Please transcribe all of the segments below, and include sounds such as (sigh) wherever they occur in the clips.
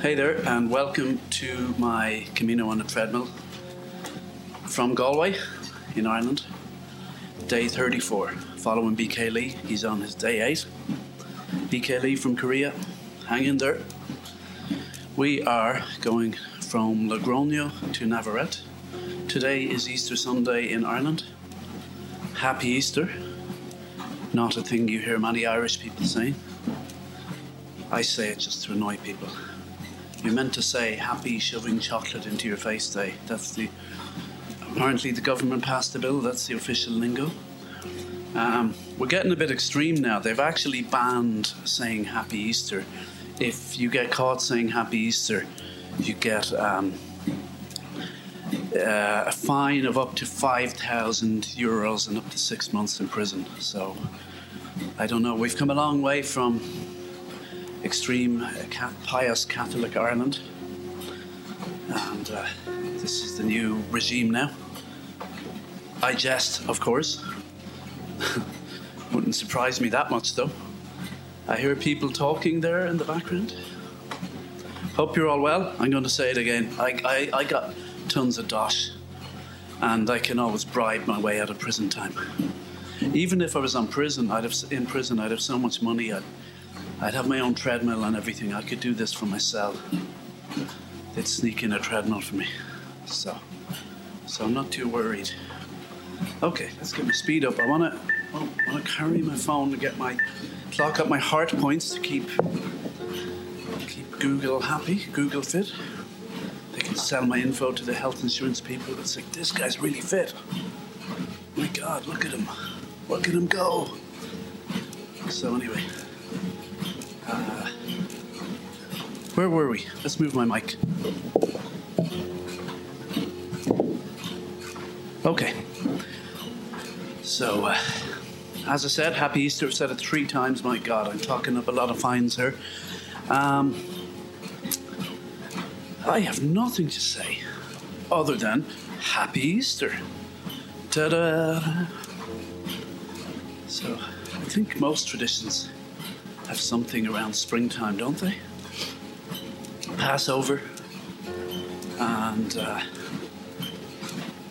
Hey there, and welcome to my Camino on a treadmill from Galway in Ireland. Day 34, following BK Lee. He's on his day 8. BK Lee from Korea, hang in there. We are going from Logroño to Navarrete. Today is Easter Sunday in Ireland. Happy Easter. Not a thing you hear many Irish people saying. I say it just to annoy people. You're meant to say happy shoving chocolate into your face day. That's the apparently the government passed a bill. That's the official lingo. Um, we're getting a bit extreme now. They've actually banned saying Happy Easter. If you get caught saying Happy Easter, you get um, uh, a fine of up to 5,000 euros and up to six months in prison. So I don't know. We've come a long way from extreme uh, pious Catholic Ireland. And uh, this is the new regime now. I jest, of course. (laughs) Wouldn't surprise me that much, though. I hear people talking there in the background. Hope you're all well. I'm going to say it again. I, I, I got tons of dosh, and I can always bribe my way out of prison time. Even if I was on prison, I'd have in prison, I'd have so much money. I'd, I'd have my own treadmill and everything. I could do this for myself. They'd sneak in a treadmill for me, so so I'm not too worried. Okay, let's get my speed up. I want to I want to carry my phone to get my clock up my heart points to keep keep Google happy, Google fit. They can sell my info to the health insurance people. It's like this guy's really fit. My God, look at him! Look at him go! So anyway, where were we? Let's move my mic. Okay. So, uh, as I said, Happy Easter. I've said it three times. My God, I'm talking up a lot of fines here. Um, I have nothing to say other than Happy Easter. Ta da! So, I think most traditions have something around springtime, don't they? Passover and uh,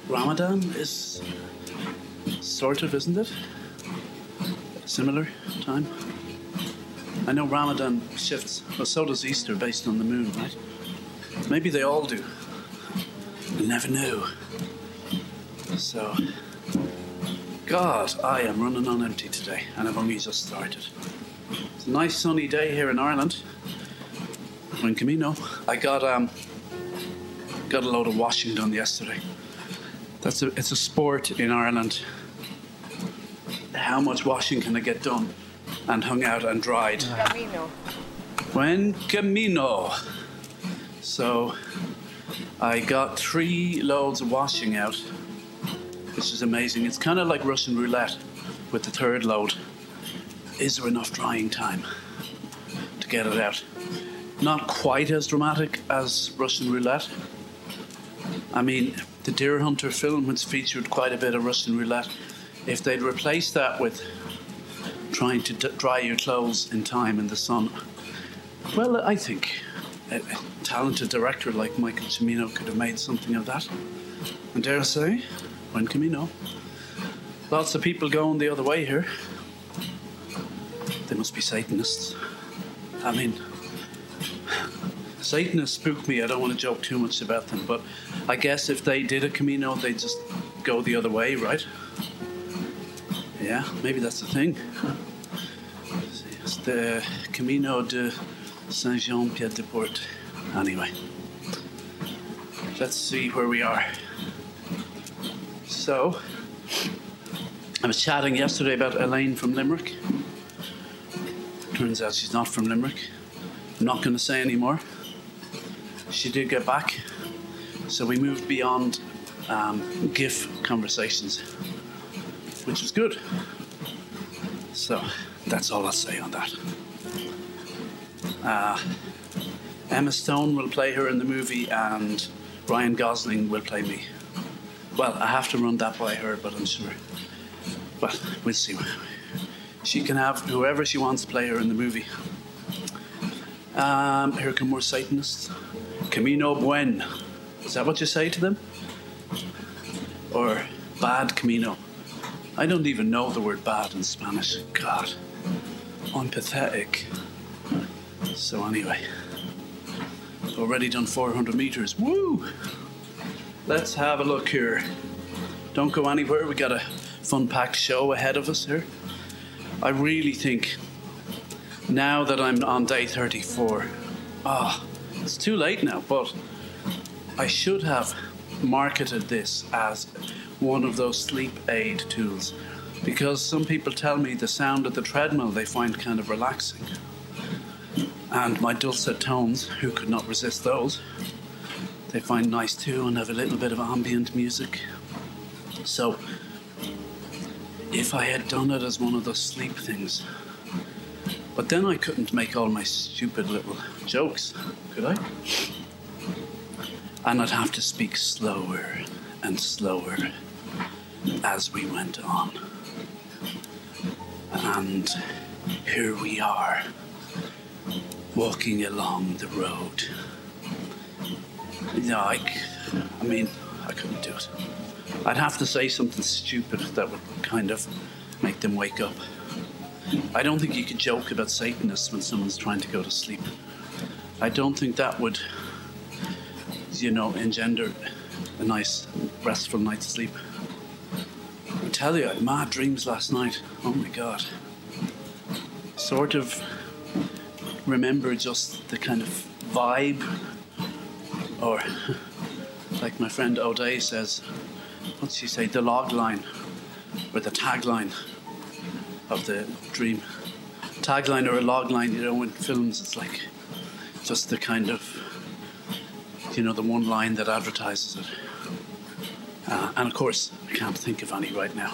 Ramadan is sort of, isn't it? Similar time. I know Ramadan shifts, but so does Easter based on the moon, right? Maybe they all do. You never know. So, God, I am running on empty today, and I've only just started. It's a nice sunny day here in Ireland. Buen Camino, I got um, got a load of washing done yesterday. That's a, it's a sport in Ireland. How much washing can I get done and hung out and dried? Camino. Buen Camino. So I got three loads of washing out, which is amazing. It's kind of like Russian roulette with the third load. Is there enough drying time to get it out? Not quite as dramatic as Russian roulette. I mean, the Deer Hunter film, which featured quite a bit of Russian roulette, if they'd replaced that with trying to d- dry your clothes in time in the sun, well, I think a, talented director like Michael Cimino could have made something of that. And dare I say, buen Camino, lots of people going the other way here. They must be Satanists. I mean, Satanists spook me. I don't want to joke too much about them, but I guess if they did a Camino, they'd just go the other way, right? Yeah, maybe that's the thing. It's the Camino de Saint Jean Pied de Port. Anyway, let's see where we are. So, I was chatting yesterday about Elaine from Limerick. Turns out she's not from Limerick. I'm not going to say anymore. She did get back, so we moved beyond um, GIF conversations, which was good. So that's all I'll say on that. Uh, Emma Stone will play her in the movie, and Ryan Gosling will play me. Well, I have to run that by her, but I'm sure. Well, we'll see. She can have whoever she wants to play her in the movie. Um, here come more Satanists. Camino buen. Is that what you say to them? Or bad Camino? I don't even know the word bad in Spanish. God, I'm pathetic. So, anyway, already done 400 meters. Woo! Let's have a look here. Don't go anywhere. We got a fun packed show ahead of us here. I really think now that I'm on day 34, ah, oh, it's too late now, but I should have marketed this as one of those sleep aid tools because some people tell me the sound of the treadmill they find kind of relaxing. And my dulcet tones, who could not resist those, they find nice too and have a little bit of ambient music. So, if I had done it as one of those sleep things, but then I couldn't make all my stupid little jokes, could I? And I'd have to speak slower and slower as we went on. And here we are, walking along the road. No, I, I mean, I couldn't do it. I'd have to say something stupid that would kind of make them wake up. I don't think you could joke about Satanists when someone's trying to go to sleep. I don't think that would, you know, engender a nice, restful night's sleep. I tell you, I had mad dreams last night. Oh my god. Sort of remember just the kind of vibe, or like my friend O'Day says, what's she say, the log line, or the tagline of the dream. Tagline or a log line, you know, in films, it's like just the kind of, you know, the one line that advertises it. Uh, and of course, I can't think of any right now.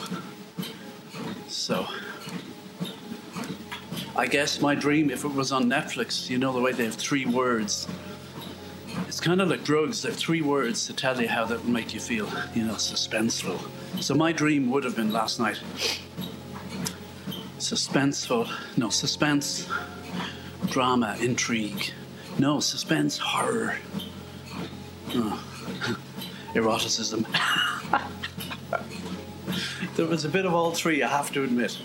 So, I guess my dream, if it was on Netflix, you know, the way they have three words. It's kind of like drugs. They have three words to tell you how that will make you feel, you know, suspenseful. So my dream would have been last night suspenseful, no, suspense, drama, intrigue, no, suspense, horror, oh. (laughs) eroticism. (laughs) there was a bit of all three, I have to admit.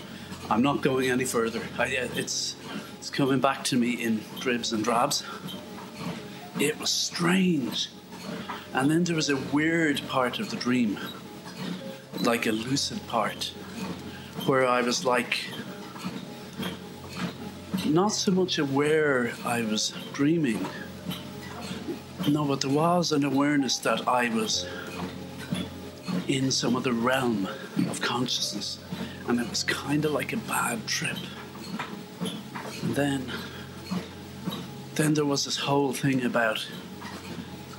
I'm not going any further. I, uh, it's, it's coming back to me in dribs and drabs. It was strange. And then there was a weird part of the dream, like a lucid part, where I was like not so much aware I was dreaming. No, but there was an awareness that I was in some other realm of consciousness, and it was kind of like a bad trip. And then, then there was this whole thing about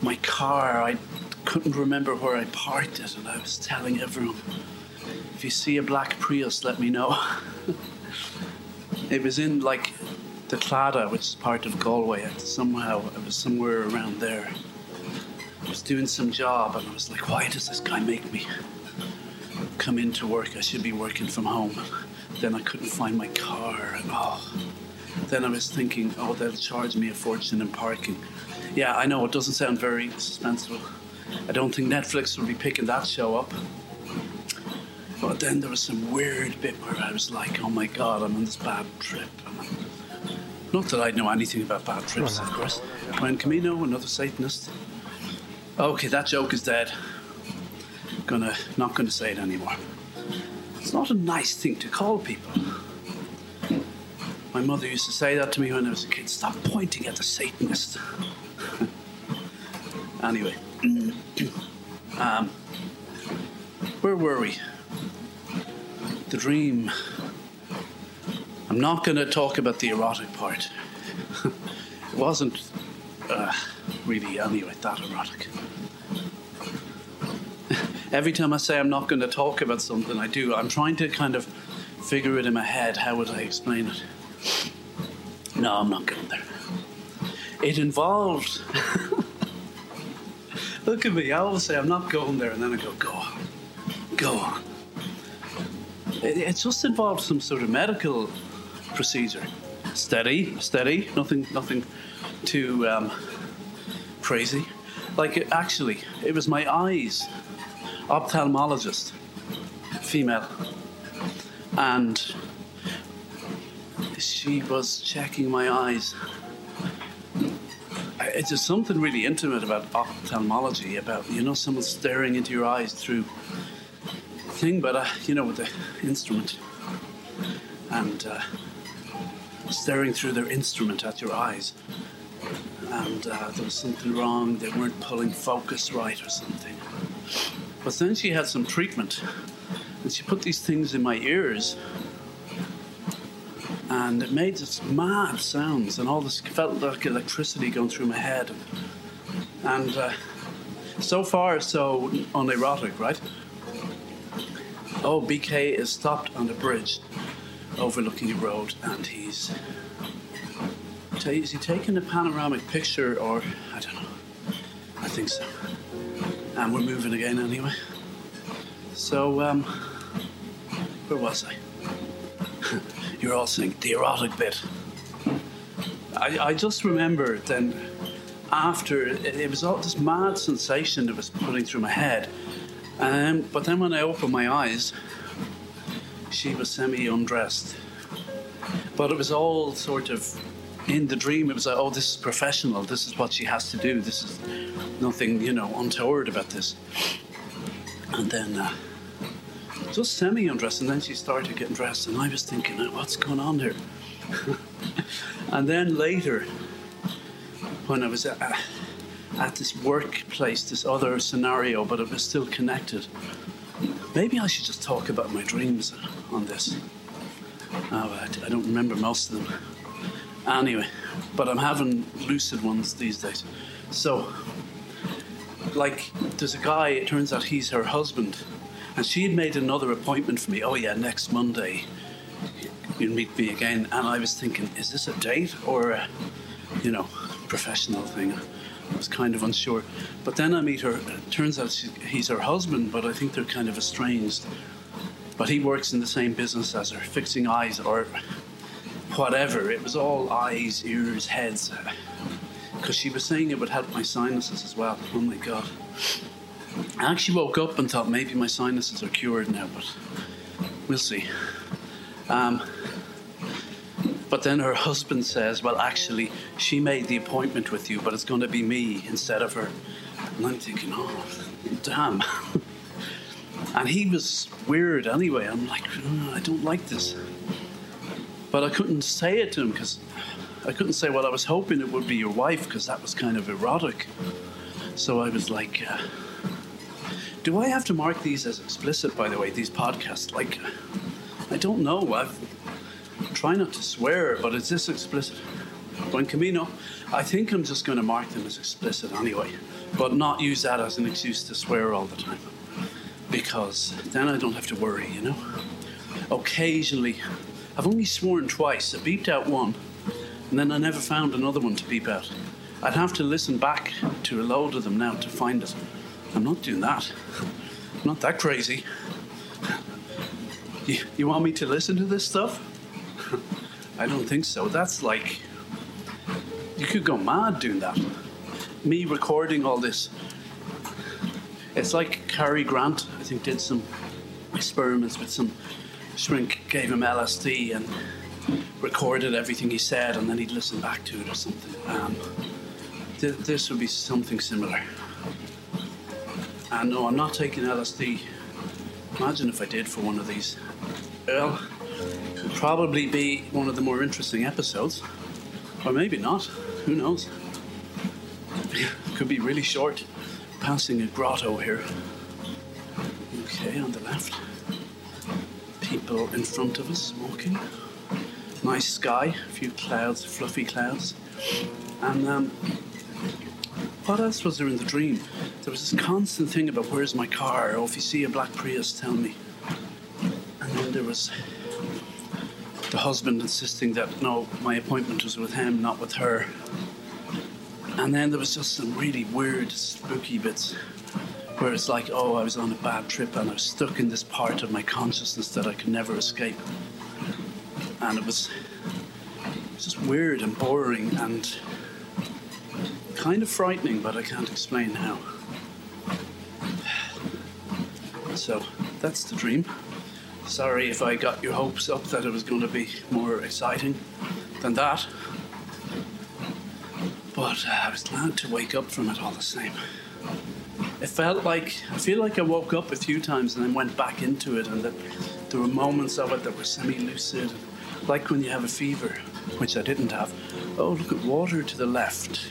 my car. I couldn't remember where I parked it, and I was telling everyone, if you see a black Prius, let me know. (laughs) It was in like the Claddagh, which is part of Galway. Somehow it was somewhere around there. I was doing some job and I was like, why does this guy make me come into work? I should be working from home. Then I couldn't find my car and oh. Then I was thinking, oh, they'll charge me a fortune in parking. Yeah, I know it doesn't sound very suspenseful. I don't think Netflix will be picking that show up. But then there was some weird bit where I was like, oh my god, I'm on this bad trip. Not that I know anything about bad trips, of course. Buen Camino, another Satanist. Okay, that joke is dead. Gonna not gonna say it anymore. It's not a nice thing to call people. My mother used to say that to me when I was a kid. Stop pointing at the Satanist. (laughs) anyway, um, where were we? the dream. I'm not going to talk about the erotic part. (laughs) it wasn't uh, really, anyway, that erotic. (laughs) Every time I say I'm not going to talk about something, I do. I'm trying to kind of figure it in my head. How would I explain it? No, I'm not going there. It involved. (laughs) Look at me. I always say I'm not going there, and then I go, go on. Go on. It, it just involved some sort of medical procedure. Steady, steady. Nothing, nothing too um, crazy. Like it, actually, it was my eyes. Ophthalmologist, female, and she was checking my eyes. It's just something really intimate about ophthalmology, about you know someone staring into your eyes through thing, but uh, you know with the instrument and uh, staring through their instrument at your eyes. And uh, there was something wrong. They weren't pulling focus right or something. But then she had some treatment, and she put these things in my ears, and it made this mad sounds, and all this felt like electricity going through my head. And uh, so far, so unerotic, right? Oh, BK is stopped on the bridge overlooking a road, and he's. ta- Is he taking a panoramic picture, or I don't know? I think so. And we're moving again anyway. So, um, where was I? (laughs) You're all saying the erotic bit. I, I just remember then after it, it was all this mad sensation that was putting through my head. Um, but then when I opened my eyes, she was semi undressed. But it was all sort of in the dream. It was like, oh, this is professional. This is what she has to do. This is nothing, you know, untoward about this. And then uh, just semi undressed, and then she started getting dressed, and I was thinking, "Oh, what's going on here? (laughs) and then later, when I was at, at this workplace, this other scenario, but it was still connected. Maybe I should just talk about my dreams on this. Oh, I, I don't remember most of them. Anyway, but I'm having lucid ones these days. So, like, there's a guy, it turns out he's her husband, and she had made another appointment for me. Oh, yeah, next Monday you'll meet me again. And I was thinking, is this a date or a, you know, professional thing? I was kind of unsure. But then I meet her. It turns out she, he's her husband, but I think they're kind of estranged. But he works in the same business as her, fixing eyes or whatever. It was all eyes, ears, heads. Because she was saying it would help my sinuses as well. Oh my God. I actually woke up and thought maybe my sinuses are cured now, but we'll see. Um, but then her husband says, Well, actually, she made the appointment with you, but it's going to be me instead of her. And I'm thinking, Oh, damn. (laughs) and he was weird anyway. I'm like, "Oh, I don't like this. But I couldn't say it to him because I couldn't say, Well, I was hoping it would be your wife because that was kind of erotic. So I was like, uh, Do I have to mark these as explicit, by the way, these podcasts? Like, I don't know. I've try not to swear, but is this explicit? Buen Camino, I think I'm just going to mark them as explicit anyway, but not use that as an excuse to swear all the time, because then I don't have to worry, you know. Occasionally, I've only sworn twice. I beeped out one, and then I never found another one to beep out. I'd have to listen back to a load of them now to find it. I'm not doing that. I'm not that crazy. You, you want me to listen to this stuff? (laughs) I don't think so. That's like. You could go mad doing that. Me recording all this. It's like Cary Grant, I think, did some experiments with some shrink, gave him LSD and recorded everything he said, and then he'd listen back to it or something. Um, th- this would be something similar. And no, I'm not taking LSD. Imagine if I did for one of these. Well, it'd probably be one of the more interesting episodes. Or maybe not. Who knows? (laughs) Could be really short. Passing a grotto here. Okay, on the left. People in front of us walking. Nice sky, a few clouds, fluffy clouds. And um, what else was there in the dream? There was this constant thing about where's my car? Oh, if you see a black Prius, tell me. And then there was the husband insisting that no, my appointment was with him, not with her. And then there was just some really weird, spooky bits where it's like, oh, I was on a bad trip and I was stuck in this part of my consciousness that I could never escape. And it was just weird and boring and kind of frightening, but I can't explain how. So that's the dream. Sorry if I got your hopes up that it was going to be more exciting than that. But uh, I was glad to wake up from it all the same. It felt like, I feel like I woke up a few times and then went back into it, and that there were moments of it that were semi lucid, like when you have a fever, which I didn't have. Oh, look at water to the left.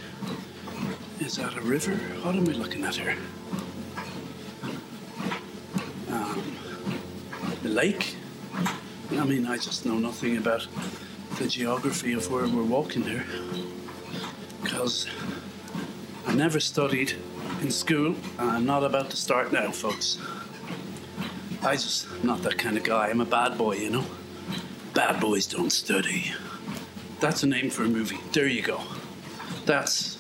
Is that a river? What am I looking at here? Um, the lake? I mean, I just know nothing about the geography of where we're walking here. Because I never studied in school, I'm not about to start now, folks. I just, not that kind of guy. I'm a bad boy, you know? Bad boys don't study. That's a name for a movie. There you go. That's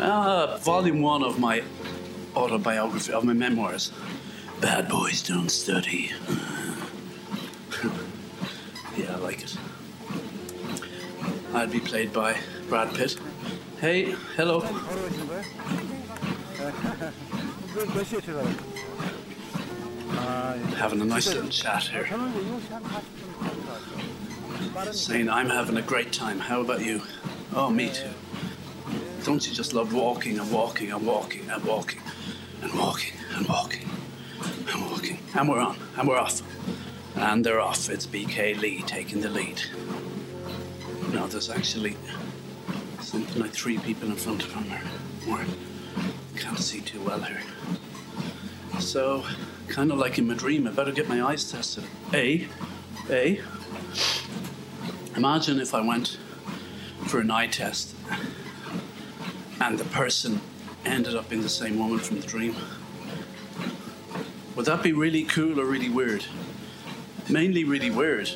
uh, volume one of my autobiography, of my memoirs. Bad boys don't study. (laughs) yeah, I like it. I'd be played by Brad Pitt. Hey, hello. Uh, having a nice little chat here. Saying I'm having a great time. How about you? Oh, me too. Don't you just love walking and walking and walking and walking and walking and walking and walking? And we're on and we're off. And they're off. It's BK Lee taking the lead. Now there's actually something like three people in front of him or more. Can't see too well here. So, kind of like in my dream, I better get my eyes tested. A, A. Imagine if I went for an eye test and the person ended up being the same woman from the dream. Would that be really cool or really weird? Mainly really weird.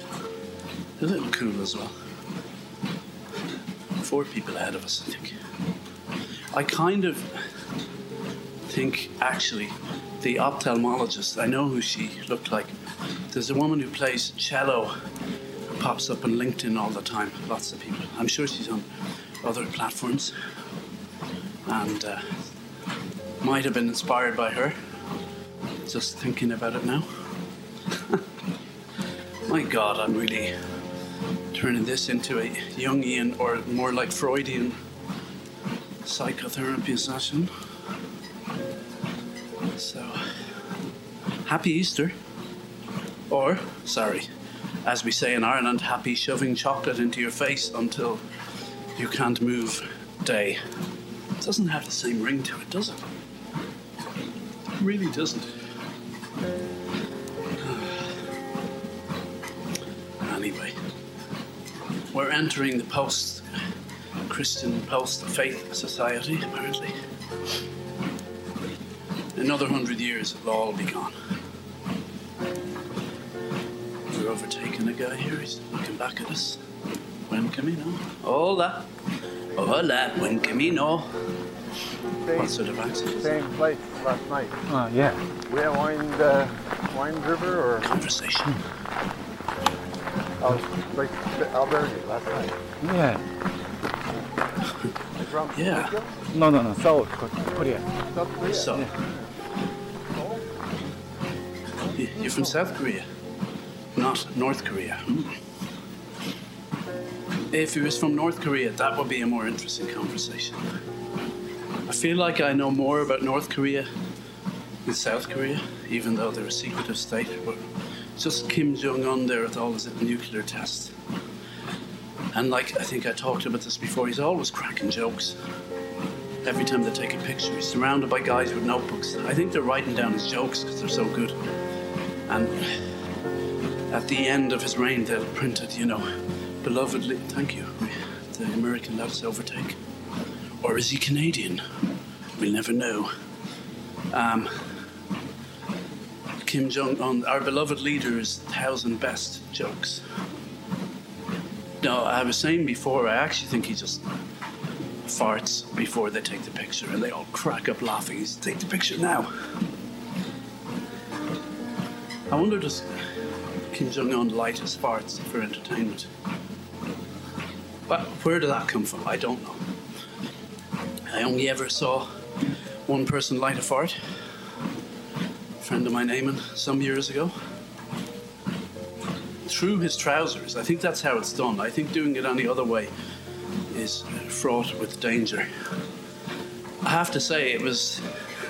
A little cool as well. Four people ahead of us, I think. I kind of think, actually, the ophthalmologist, I know who she looked like. There's a woman who plays cello, who pops up on LinkedIn all the time, lots of people. I'm sure she's on other platforms. And uh, might have been inspired by her, just thinking about it now. (laughs) My God, I'm really turning this into a Jungian or more like Freudian psychotherapy session. Happy Easter. Or, sorry, as we say in Ireland, happy shoving chocolate into your face until you can't move day. It doesn't have the same ring to it, does it? It really doesn't. (sighs) Anyway, we're entering the post Christian post faith society, apparently. Another hundred years, it'll all be gone. And the guy here is looking back at us. Buen camino. Hola. Hola, buen camino. Same, what sort of accent? Same place last night. Oh, yeah. We are Wind, uh, Wine River or? Conversation. Oh, like albergue last night. Yeah. From yeah. Mexico? No, no, no. South Korea. South Korea. So. Yeah. You're from South Korea not North Korea. If he was from North Korea, that would be a more interesting conversation. I feel like I know more about North Korea than South Korea, even though they're a secretive state. But just Kim Jong Un there with all his nuclear tests. And like I think I talked about this before, he's always cracking jokes. Every time they take a picture, he's surrounded by guys with notebooks. I think they're writing down his jokes because they're so good. And at the end of his reign, they'll print it, you know, belovedly. Thank you. The American us overtake. Or is he Canadian? We'll never know. Um, Kim Jong Un, our beloved leader's thousand best jokes. No, I was saying before, I actually think he just farts before they take the picture and they all crack up laughing. He's take the picture now. I wonder does Kim Jong Un light farts for entertainment? But where did that come from? I don't know. I only ever saw one person light a fart. A friend of mine, Eamon, some years ago. Through his trousers. I think that's how it's done. I think doing it any other way is fraught with danger. I have to say, it was.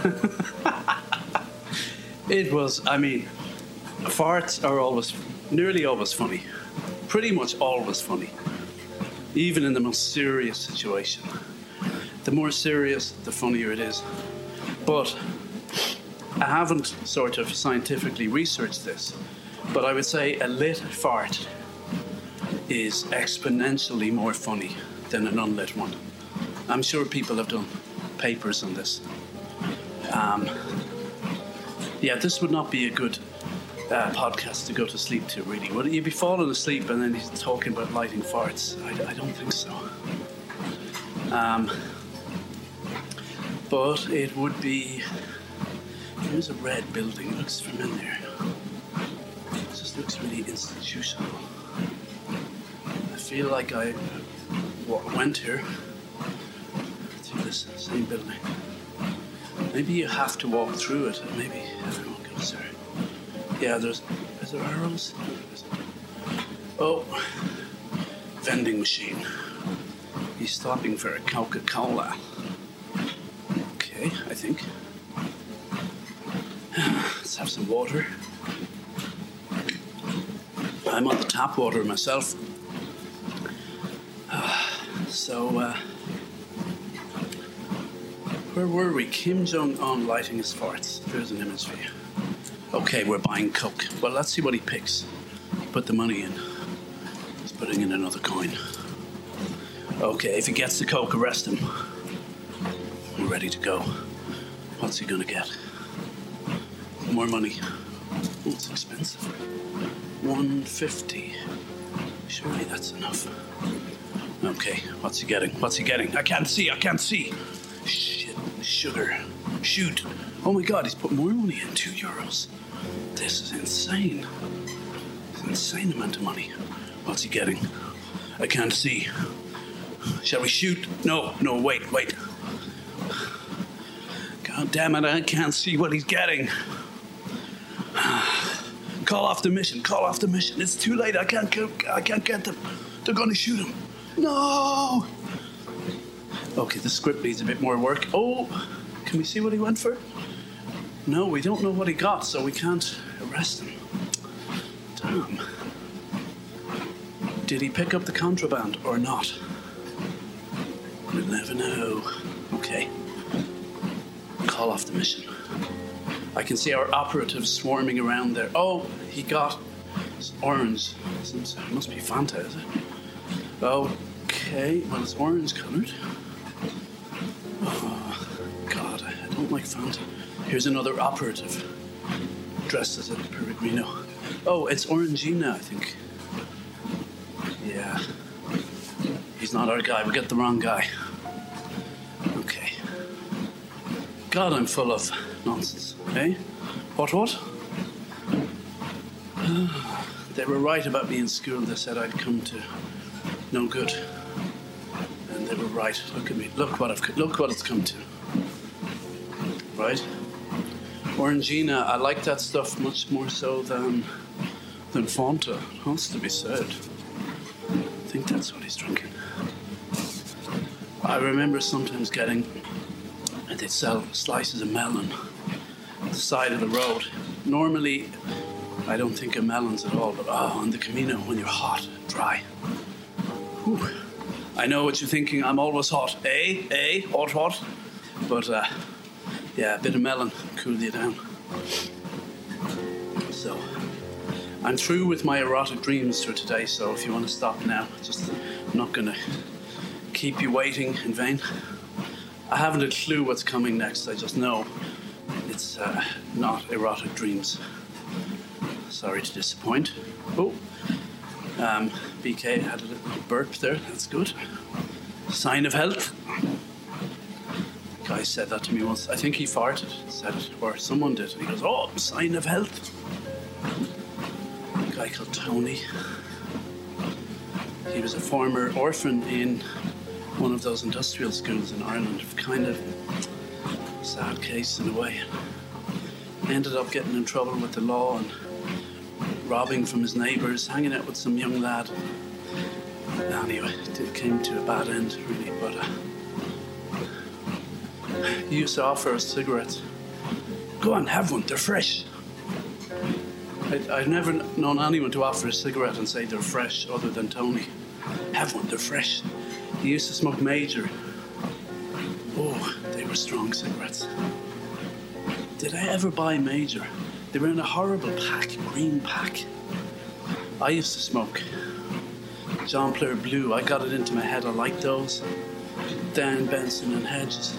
(laughs) it was, I mean, farts are always, nearly always funny. Pretty much always funny. Even in the most serious situation. The more serious, the funnier it is. But I haven't sort of scientifically researched this, but I would say a lit fart is exponentially more funny than an unlit one. I'm sure people have done papers on this. Um, yeah, this would not be a good uh, podcast to go to sleep to, really. Would it? You'd be falling asleep and then he's talking about lighting farts. I, I don't think so. Um, but it would be. There's a red building. It looks familiar. It just looks really institutional. I feel like I went here to this same building. Maybe you have to walk through it. Maybe everyone. Yeah, there's. Is there arrows? Oh, vending machine. He's stopping for a Coca Cola. Okay, I think. (sighs) Let's have some water. I'm on the tap water myself. (sighs) So, uh, where were we? Kim Jong Un lighting his farts. There's an image for you. Okay, we're buying Coke. Well, let's see what he picks. Put the money in. He's putting in another coin. Okay, if he gets the Coke, arrest him. We're ready to go. What's he gonna get? More money. Oh, it's expensive. 150. Surely that's enough. Okay, what's he getting? What's he getting? I can't see, I can't see. Shit, sugar. Shoot. Oh my god, he's put more money in. Two euros. This is insane. It's an insane amount of money. What's he getting? I can't see. Shall we shoot? No, no, wait, wait. God damn it, I can't see what he's getting. Call off the mission, call off the mission. It's too late, I can't, I can't get them. They're gonna shoot him. No! Okay, the script needs a bit more work. Oh, can we see what he went for? No, we don't know what he got, so we can't arrest him. Damn. Did he pick up the contraband or not? We'll never know. Okay. Call off the mission. I can see our operatives swarming around there. Oh, he got orange. It must be Fanta, is it? Okay, well, it's orange coloured. Oh, ah, God, I don't like Fanta. Here's another operative dressed as a peregrino. Oh, it's Orangina, I think. Yeah. He's not our guy. We got the wrong guy. Okay. God, I'm full of nonsense. Eh? What, what? (sighs) They were right about me in school. They said I'd come to no good. And they were right. Look at me. Look what I've look what it's come to. Right? Orangina, I like that stuff much more so than than Fanta. Has to be said. I think that's what he's drinking. I remember sometimes getting they'd sell slices of melon at the side of the road. Normally I don't think of melons at all, but oh, on the Camino when you're hot, dry. Whew. I know what you're thinking. I'm always hot. Eh? Eh? Hot, hot. But uh, yeah, a bit of melon cool you down. So I'm through with my erotic dreams for today. So if you want to stop now, just I'm not gonna keep you waiting in vain. I haven't a clue what's coming next. I just know it's uh, not erotic dreams. Sorry to disappoint. Oh, um, BK had a little burp there. That's good. Sign of health. Guy said that to me once. I think he farted, said it, or someone did. And he goes, "Oh, sign of health." A guy called Tony. he was a former orphan in one of those industrial schools in Ireland. Kind of sad case in a way. Ended up getting in trouble with the law and robbing from his neighbours, hanging out with some young lad. Anyway, it came to a bad end, really. But uh, he used to offer us cigarettes. Go on, have one. They're fresh. I, I've never known anyone to offer a cigarette and say they're fresh, other than Tony. Have one. They're fresh. He used to smoke Major. Oh, they were strong cigarettes. Did I ever buy Major? They were in a horrible pack, green pack. I used to smoke John Player Blue. I got it into my head. I liked those. Dan Benson and Hedges.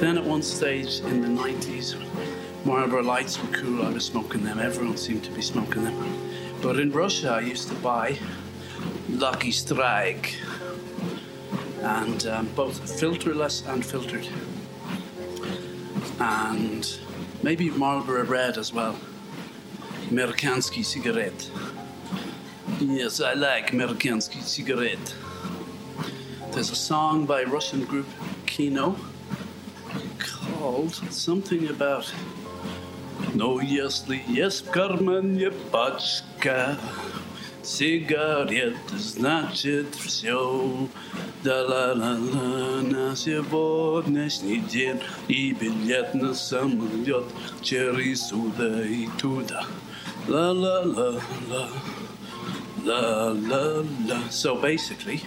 Then at one stage in the 90s, Marlboro Lights were cool. I was smoking them. Everyone seemed to be smoking them. But in Russia, I used to buy Lucky Strike. And um, both filterless and filtered. And maybe Marlboro Red as well. Merkansky cigarette. Yes, I like Merkansky cigarette. There's a song by Russian group Kino called something about No, если есть в кармане пачка сигарет, значит все. Да ла ла ла на сегодняшний день и билет на самолет через сюда и туда. La la la la la la la. So basically,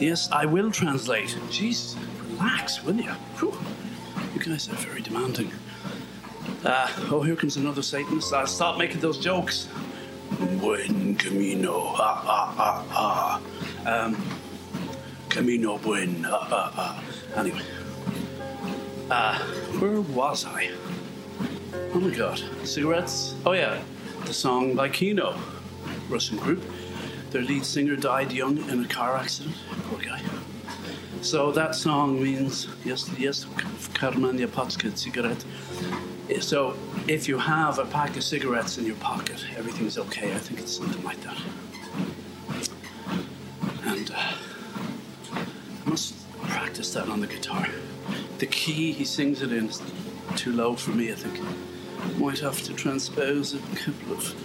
yes, I will translate. Jeez, relax, will you? Whew. Guys are very demanding. Uh, oh, here comes another Satanist. Uh, stop making those jokes. Buen camino, ha ha ha ha. Um, camino buen, ha ha ha. Anyway, uh, where was I? Oh my god, cigarettes? Oh yeah, the song by Kino, Russian group. Their lead singer died young in a car accident. Poor guy. So that song means yes, yes, Karmania Potska cigarette. So if you have a pack of cigarettes in your pocket, everything's okay. I think it's something like that. And uh, I must practice that on the guitar. The key he sings it in is too low for me. I think might have to transpose a couple of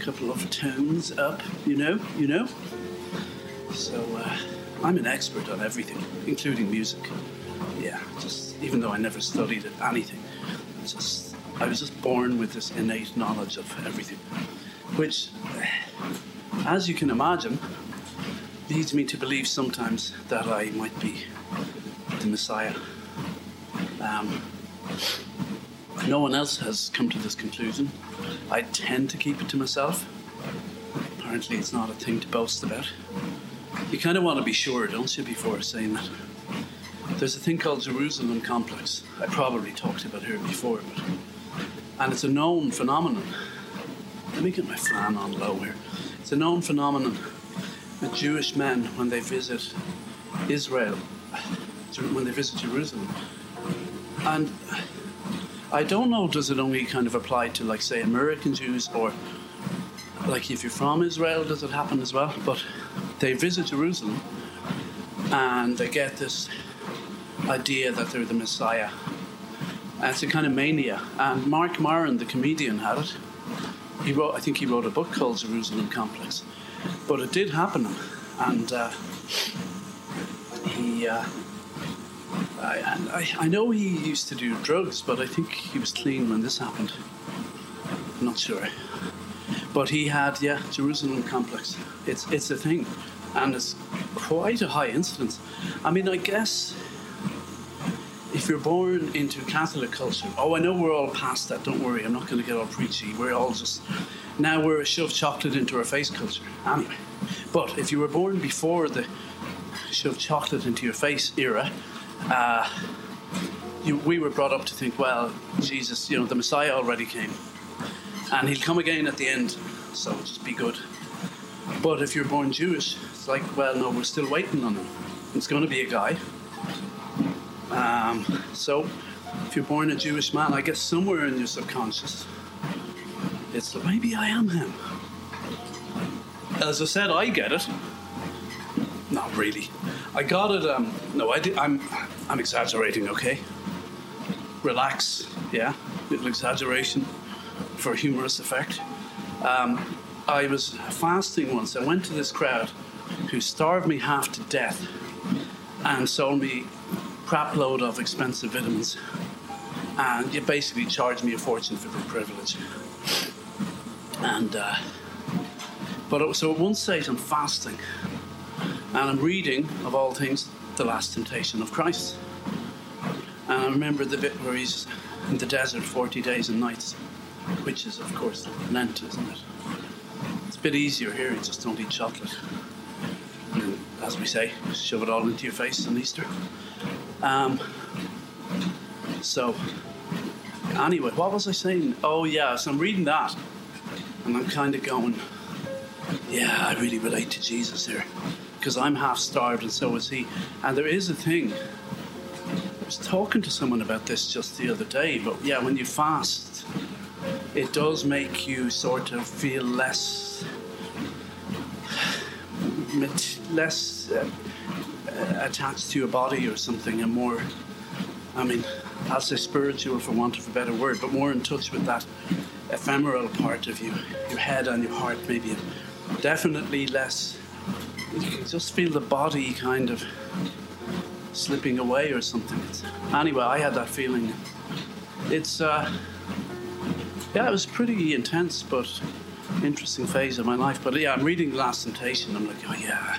couple of tones up. You know, you know. So uh, I'm an expert on everything, including music. Yeah, just even though I never studied it, anything. Just I was just born with this innate knowledge of everything, which, as you can imagine, leads me to believe sometimes that I might be the Messiah. Um, no one else has come to this conclusion. I tend to keep it to myself. Apparently, it's not a thing to boast about. You kind of want to be sure, don't you, before saying that? There's a thing called Jerusalem complex. I probably talked about here before, but and it's a known phenomenon. Let me get my fan on low here. It's a known phenomenon that Jewish men, when they visit Israel, when they visit Jerusalem, and I don't know, does it only kind of apply to, like, say, American Jews, or like if you're from Israel, does it happen as well? But they visit Jerusalem and they get this idea that they're the Messiah. And it's a kind of mania. And Marc Maron, the comedian, had it. He wrote, I think he wrote a book called Jerusalem Complex. But it did happen, and uh, he. Uh, I, and I, I know he used to do drugs, but I think he was clean when this happened. I'm not sure. But he had, yeah, Jerusalem complex. It's it's a thing, and it's quite a high incidence. I mean, I guess if you're born into Catholic culture, oh, I know we're all past that. Don't worry, I'm not going to get all preachy. We're all just now we're a shove chocolate into our face culture. Anyway, but if you were born before the shove chocolate into your face era, uh, you, we were brought up to think, well, Jesus, you know, the Messiah already came, and he'll come again at the end, so just be good. But if you're born Jewish, it's like, well, no, we're still waiting on him. It's going to be a guy. Um, so, if you're born a Jewish man, I guess somewhere in your subconscious, it's like, maybe I am him. As I said, I get it. not really. I got it. Um, no, I did, I'm, I'm exaggerating. Okay. Relax. Yeah, little exaggeration for humorous effect. Um, I was fasting once. I went to this crowd who starved me half to death and sold me a crap load of expensive vitamins. And you basically charged me a fortune for the privilege. And uh, but it, so at one stage I'm fasting, and I'm reading of all things the last temptation of Christ. And I remember the bit where he's in the desert 40 days and nights, which is of course Lent, isn't it? It's a bit easier here. You just don't eat chocolate. And as we say, shove it all into your face on Easter. Um, so, anyway, what was I saying? Oh, yeah, so I'm reading that, and I'm kind of going, yeah, I really relate to Jesus here, because I'm half starved, and so is he. And there is a thing. I was talking to someone about this just the other day, but yeah, when you fast, it does make you sort of feel less less uh, attached to your body or something and more i mean i'll say spiritual for want of a better word but more in touch with that ephemeral part of you your head and your heart maybe. Definitely less you can just feel the body kind of slipping away or something. It's, anyway i had that feeling. It's uh yeah, it was pretty intense, but interesting phase of my life. But yeah, I'm reading Last Temptation. I'm like, oh yeah,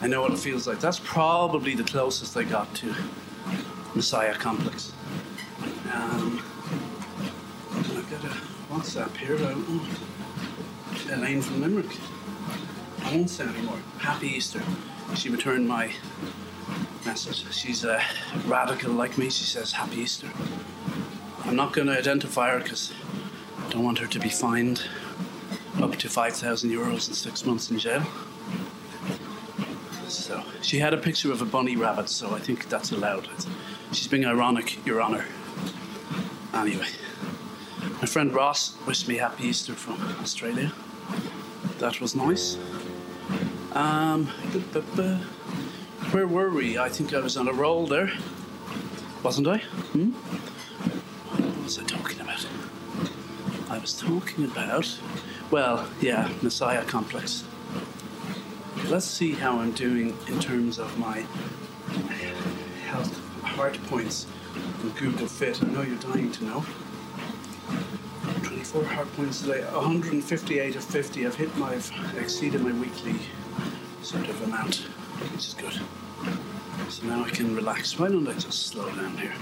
I know what it feels like. That's probably the closest I got to Messiah complex. Um, I've got a WhatsApp here. Oh, Elaine from Limerick. I won't say anymore. Happy Easter. She returned my message. She's a radical like me. She says, Happy Easter. I'm not going to identify her because I don't want her to be fined up to 5,000 euros and six months in jail. So she had a picture of a bunny rabbit, so I think that's allowed. She's being ironic, Your Honour. Anyway, my friend Ross wished me happy Easter from Australia. That was nice. Um, where were we? I think I was on a roll there, wasn't I? Hmm? What was I talking about? I was talking about, well, yeah, Messiah complex. Let's see how I'm doing in terms of my health heart points on Google Fit. I know you're dying to know. 24 heart points today, 158 of 50. I've hit my, exceeded my weekly sort of amount, which is good. So now I can relax. Why don't I just slow down here?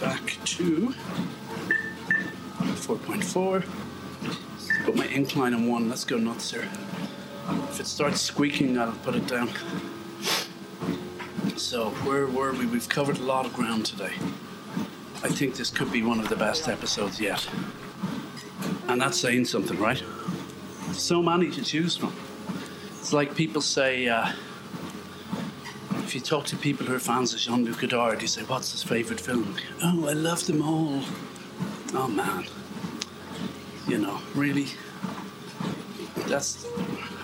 Back to 4.4. Put my incline on one. Let's go nuts here. If it starts squeaking, I'll put it down. So, where were we? We've covered a lot of ground today. I think this could be one of the best episodes yet. And that's saying something, right? So many to choose from. It's like people say, uh, if you talk to people who are fans of Jean Luc Godard, you say, What's his favourite film? Oh, I love them all. Oh, man. You know, really? That's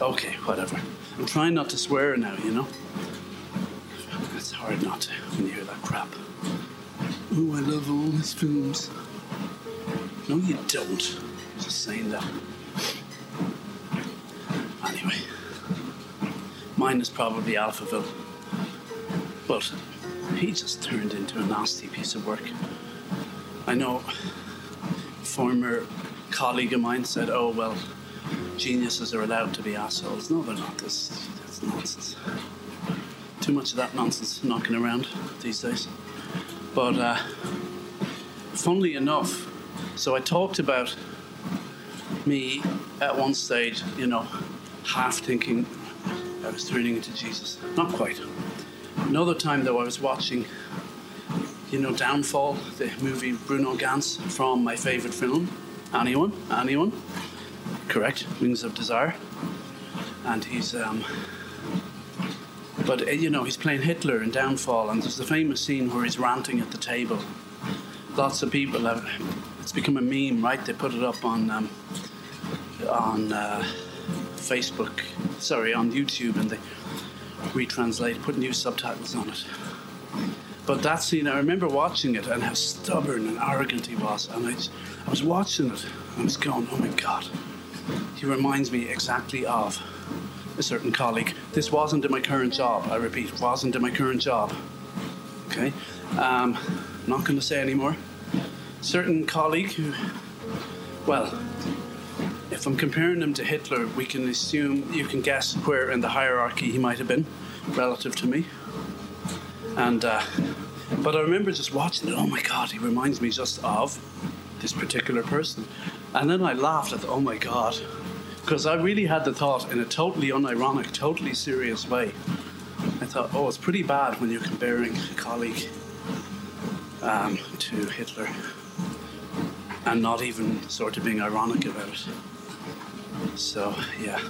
okay, whatever. I'm trying not to swear now, you know? It's hard not to when you hear that crap. Oh, I love all his films. No, you don't. Just saying that. Anyway, mine is probably Alphaville. But he just turned into a nasty piece of work. I know former colleague of mine said, oh, well, geniuses are allowed to be assholes. No, they're not. This, that's nonsense. Too much of that nonsense knocking around these days. But uh, funnily enough, so I talked about me at one stage, you know, half thinking I was turning into Jesus. Not quite. Another time, though, I was watching, you know, Downfall, the movie Bruno Ganz from my favourite film. Anyone? Anyone? Correct. Wings of Desire. And he's, um, but uh, you know, he's playing Hitler in Downfall, and there's the famous scene where he's ranting at the table. Lots of people have. It's become a meme, right? They put it up on um, on uh, Facebook, sorry, on YouTube, and they retranslate, put new subtitles on it. But that scene, I remember watching it and how stubborn and arrogant he was. And I, I was watching it and I was going, oh my God. He reminds me exactly of a certain colleague. This wasn't in my current job, I repeat, wasn't in my current job. Okay? Um, I'm not going to say anymore. Certain colleague who, well, if I'm comparing him to Hitler, we can assume, you can guess where in the hierarchy he might have been relative to me. And, uh, but I remember just watching it, oh my God, he reminds me just of this particular person. And then I laughed at, oh my God, because I really had the thought in a totally unironic, totally serious way. I thought, oh, it's pretty bad when you're comparing a colleague um, to Hitler and not even sort of being ironic about it. So, yeah.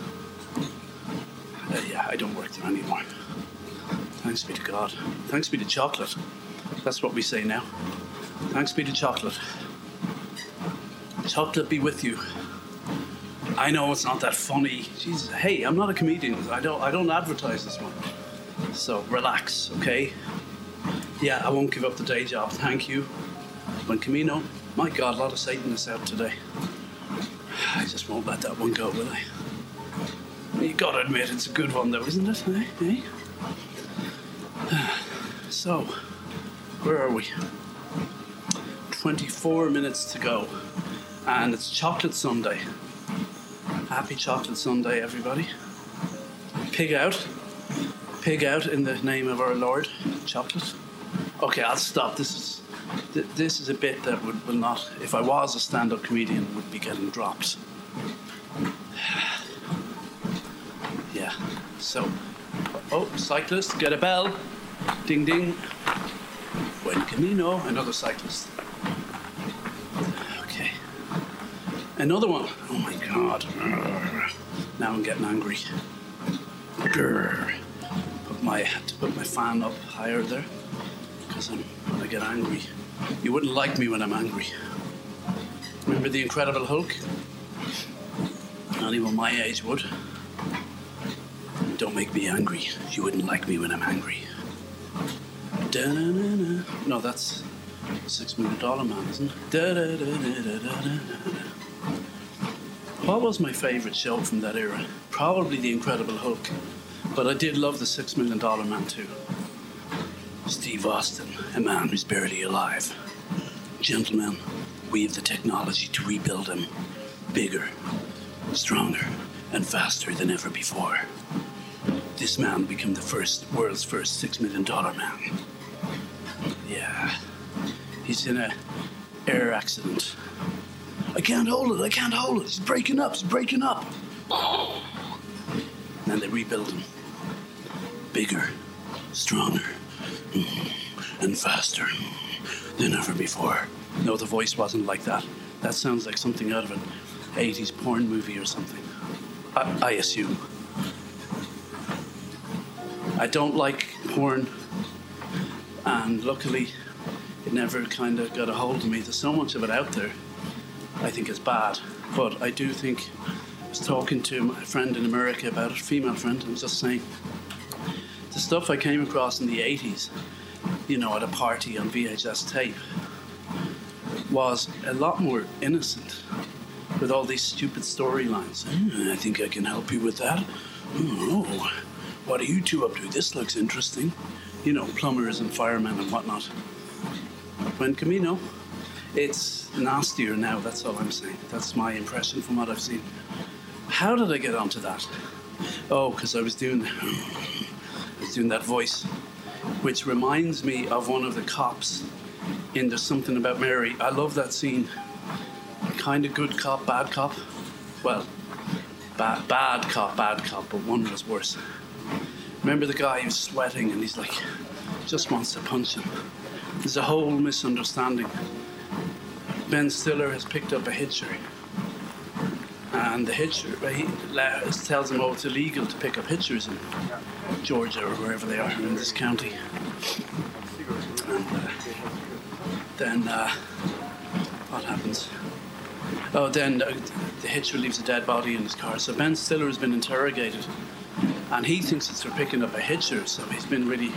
Uh, yeah, I don't work there anymore. Thanks be to God. Thanks be to chocolate. That's what we say now. Thanks be to chocolate. Chocolate be with you. I know it's not that funny. Jesus, hey, I'm not a comedian. I don't. I don't advertise this one. So relax, okay? Yeah, I won't give up the day job. Thank you. Buen Camino, my God, a lot of Satanists out today. I just won't let that one go, will I? You gotta admit, it's a good one, though, isn't it? Eh? Eh? So, where are we? 24 minutes to go. And it's Chocolate Sunday. Happy Chocolate Sunday, everybody. Pig out. Pig out in the name of our Lord. Chocolate. Okay, I'll stop. This is th- this is a bit that would will not, if I was a stand-up comedian, would be getting dropped. (sighs) Yeah. So, oh, cyclist, get a bell. Ding ding. Buen camino. Another cyclist. Okay. Another one. Oh my god. Now I'm getting angry. Grr. Put my had to put my fan up higher there because I'm when I get angry. You wouldn't like me when I'm angry. Remember the Incredible Hulk? Not even my age would. Don't make me angry. You wouldn't like me when I'm angry. No, that's Six Million Dollar Man, isn't it? What was my favourite show from that era? Probably The Incredible Hulk. But I did love The Six Million Dollar Man too. Steve Austin, a man who's barely alive. Gentlemen, we have the technology to rebuild him bigger, stronger, and faster than ever before. This man became the first world's first six million dollar man. Yeah. He's in a air accident. I can't hold it, I can't hold it. He's breaking up, he's breaking up. And they rebuild him. Bigger, stronger, and faster than ever before. No, the voice wasn't like that. That sounds like something out of an 80s porn movie or something. I, I assume. I don't like porn, and luckily, it never kind of got a hold of me. There's so much of it out there. I think it's bad, but I do think. I was talking to my friend in America about it, female friend, and was just saying the stuff I came across in the 80s, you know, at a party on VHS tape, was a lot more innocent with all these stupid storylines. "Hmm, I think I can help you with that. Oh, what are you two up to? This looks interesting. You know, plumbers and firemen and whatnot. Buen Camino, it's nastier now, that's all I'm saying. That's my impression from what I've seen. How did I get onto that? Oh, because I was doing I was doing that voice, which reminds me of one of the cops in There's Something About Mary. I love that scene. Kind of good cop, bad cop. Well, bad, bad cop, bad cop, but one was worse. Remember the guy who's sweating and he's like, just wants to punch him. There's a whole misunderstanding. Ben Stiller has picked up a hitcher. And the hitcher, he tells him, oh, it's illegal to pick up hitchers in Georgia or wherever they are in this county. And uh, then uh, what happens? Oh, then uh, the hitcher leaves a dead body in his car. So Ben Stiller has been interrogated And he thinks it's for picking up a hitcher, so he's been really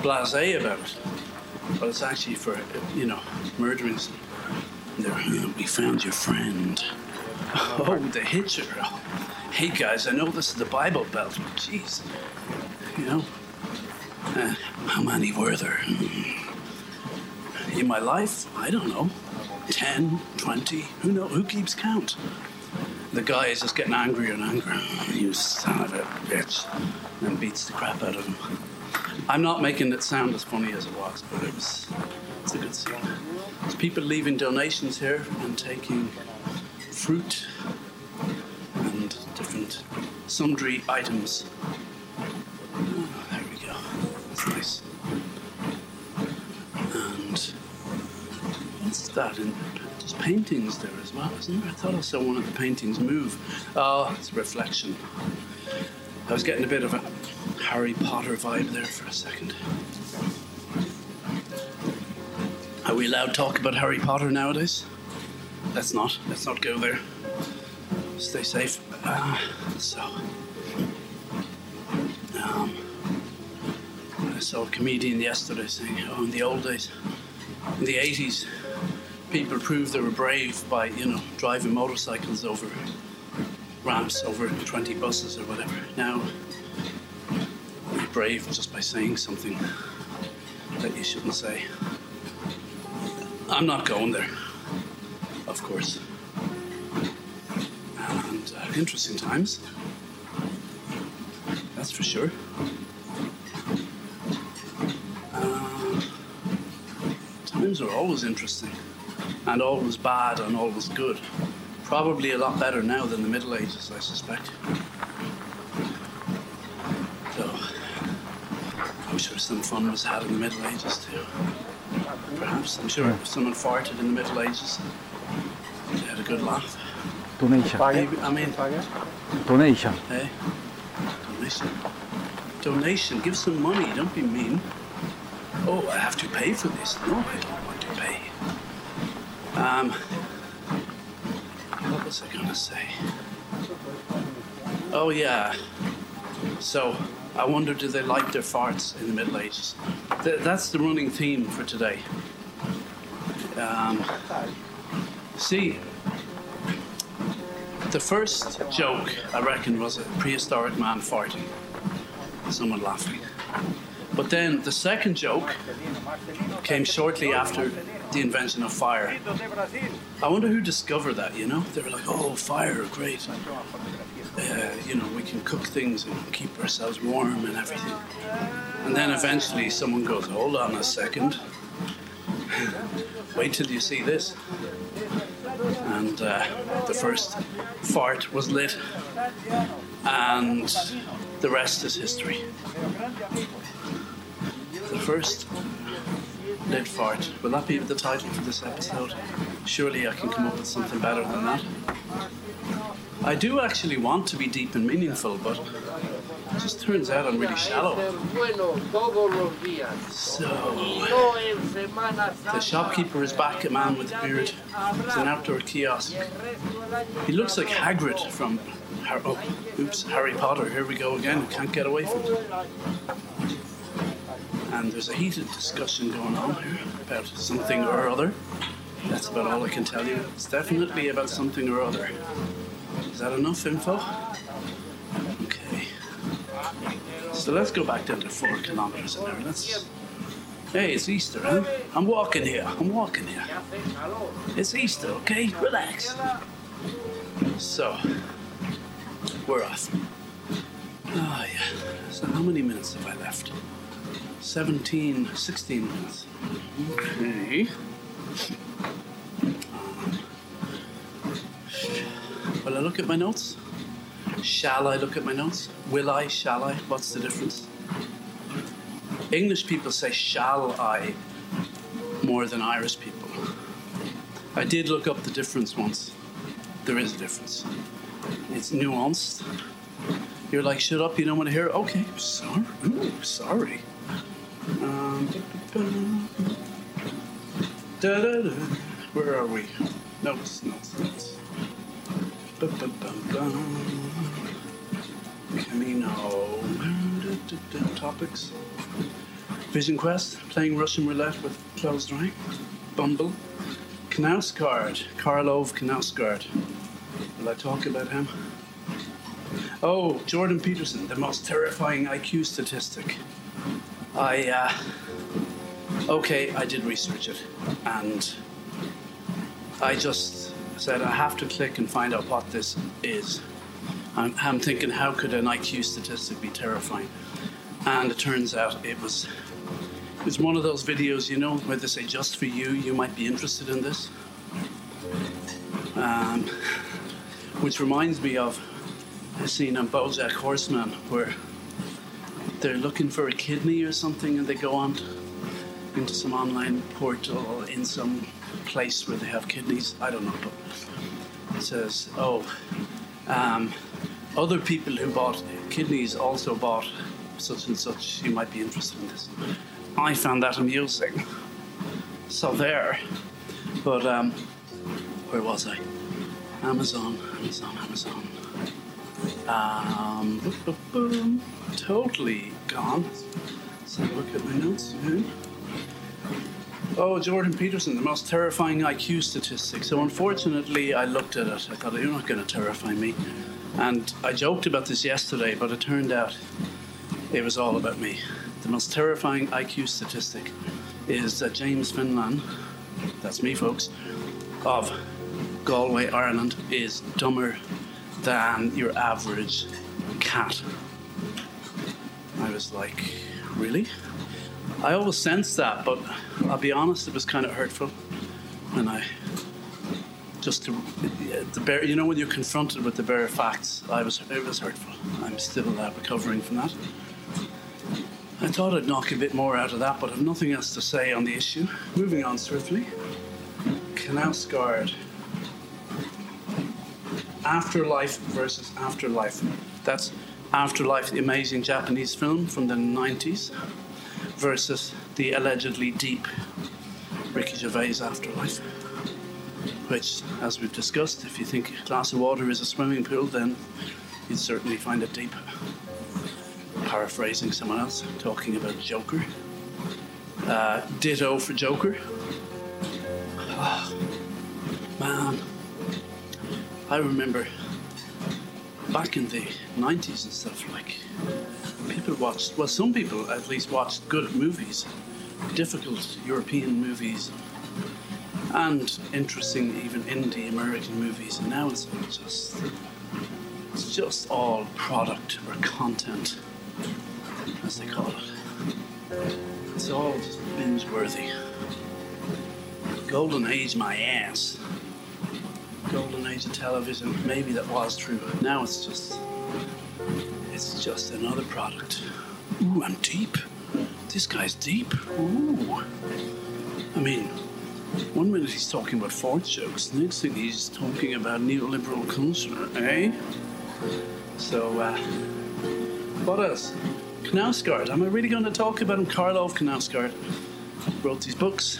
blasé about it. But it's actually for, you know, "Oh, we found your friend. (laughs) Oh, the hitcher. Hey guys, I know this is the Bible Belt, but jeez, you know, uh, how many were there? In my life, I don't know, 10, 20, who know, who keeps count? The guy is just getting angrier and angrier. You son of a bitch. And beats the crap out of him. I'm not making it sound as funny as it was, but it was, it's a good scene. There's people leaving donations here and taking fruit and different sundry items. Oh, there we go. That's nice. And what's that? And there's paintings there as well, isn't there? I thought I saw one of the paintings move. Oh, it's a reflection. I was getting a bit of a Harry Potter vibe there for a second. Are we allowed to talk about Harry Potter nowadays? Let's not. Let's not go there. Stay safe. Uh, so, um, I saw a comedian yesterday saying, "Oh, in the old days, in the '80s, people proved they were brave by, you know, driving motorcycles over ramps, over 20 buses or whatever. Now, you're brave just by saying something that you shouldn't say. I'm not going there, of course." and uh, interesting times. That's for sure. Uh, times are always interesting, and all was bad, and all was good. Probably a lot better now than the Middle Ages, I suspect. So, I'm sure some fun was had in the Middle Ages too. Perhaps, I'm sure someone farted in the Middle Ages, they had a good laugh. Donation. Maybe, I mean, Donation. Hey, donation. Donation. Give some money. Don't be mean. Oh, I have to pay for this. No, I don't want to pay. Um, what was I gonna say? Oh yeah. So, I wonder, do they like their farts in the Middle Ages? Th- that's the running theme for today. Um, see, the first joke, I reckon, was a prehistoric man farting. Someone laughing. But then the second joke came shortly after the invention of fire. I wonder who discovered that, you know? They were like, oh, fire, great. Uh, you know, we can cook things and keep ourselves warm and everything. And then eventually someone goes, hold on a second. (laughs) Wait till you see this and uh, the first fart was lit, and the rest is history. The first lit fart. Will that be the title for this episode? Surely I can come up with something better than that. I do actually want to be deep and meaningful, but it just turns out I'm really shallow. So, the shopkeeper is back, a man with a beard. It's an outdoor kiosk. He looks like Hagrid from Har- oh, oops, Harry Potter. Here we go again. Can't get away from it. And there's a heated discussion going on here about something or other. That's about all I can tell you. It's definitely about something or other. Is that enough info? Okay. So let's go back down to four kilometers an hour. Let's. Hey, it's Easter, huh? I'm walking here. I'm walking here. It's Easter, okay? Relax. So, we're off. Ah, yeah. So, how many minutes have I left? 17, 16 minutes. Okay. Will I look at my notes? Shall I look at my notes? Will I? Shall I? What's the difference? English people say shall I more than Irish people. I did look up the difference once. There is a difference. It's nuanced. You're like, shut up, you don't want to hear it? Okay, sorry. Ooh, sorry. Um. Where are we? Bum, bum, bum. Camino. Topics. Vision Quest, playing Russian roulette with closed eye. Bumble. Knausgaard, Karl Ove Knausgaard. Will I talk about him? Oh, Jordan Peterson, the most terrifying IQ statistic. I, uh, okay, I did research it, and I just said I have to click and find out what this is. I'm, I'm thinking, how could an IQ statistic be terrifying? And it turns out it was it was one of those videos, you know, where they say just for you, you might be interested in this. Um, which reminds me of a scene on BoJack Horseman where they're looking for a kidney or something, and they go on into some online portal in some place where they have kidneys. I don't know, but it says, "Oh, um, other people who bought kidneys also bought such and such. You might be interested in this." I found that amusing. So there, but um, where was I? Amazon, Amazon, Amazon. Um, boom, boom, boom. Totally gone. A look at my notes. Yeah. Oh, Jordan Peterson, the most terrifying IQ statistic. So unfortunately, I looked at it. I thought, you're not going to terrify me. And I joked about this yesterday, but it turned out it was all about me. The most terrifying IQ statistic is that James Finlan, that's me, folks, of Galway, Ireland, is dumber than your average cat. I was like, really? I always sensed that, but I'll be honest, it was kind of hurtful And I just to the bare, you know, when you're confronted with the bare facts, I was it was hurtful. I'm still uh, recovering from that. I thought I'd knock a bit more out of that, but I've nothing else to say on the issue. Moving on swiftly. Knausgaard. Afterlife versus Afterlife. That's Afterlife, the amazing Japanese film from the 90s, versus the allegedly deep Ricky Gervais Afterlife. Which, as we've discussed, if you think a glass of water is a swimming pool, then you'd certainly find it deep. Paraphrasing someone else, talking about Joker. Uh, ditto for Joker. Man, I remember back in the 90s and stuff, like, people watched, well, some people at least watched good movies, difficult European movies, and interesting, even indie American movies. And now it's just, it's just all product or content, as they call it. It's all just binge worthy. Golden age, my ass golden age of television. Maybe that was true. but Now it's just, it's just another product. Ooh, I'm deep. This guy's deep. Ooh. I mean, one minute he's talking about Ford jokes, next thing he's talking about neoliberal culture, eh? So, uh, what else? Knausgaard. Am I really going to talk about him? Karl Ove Knausgaard wrote these books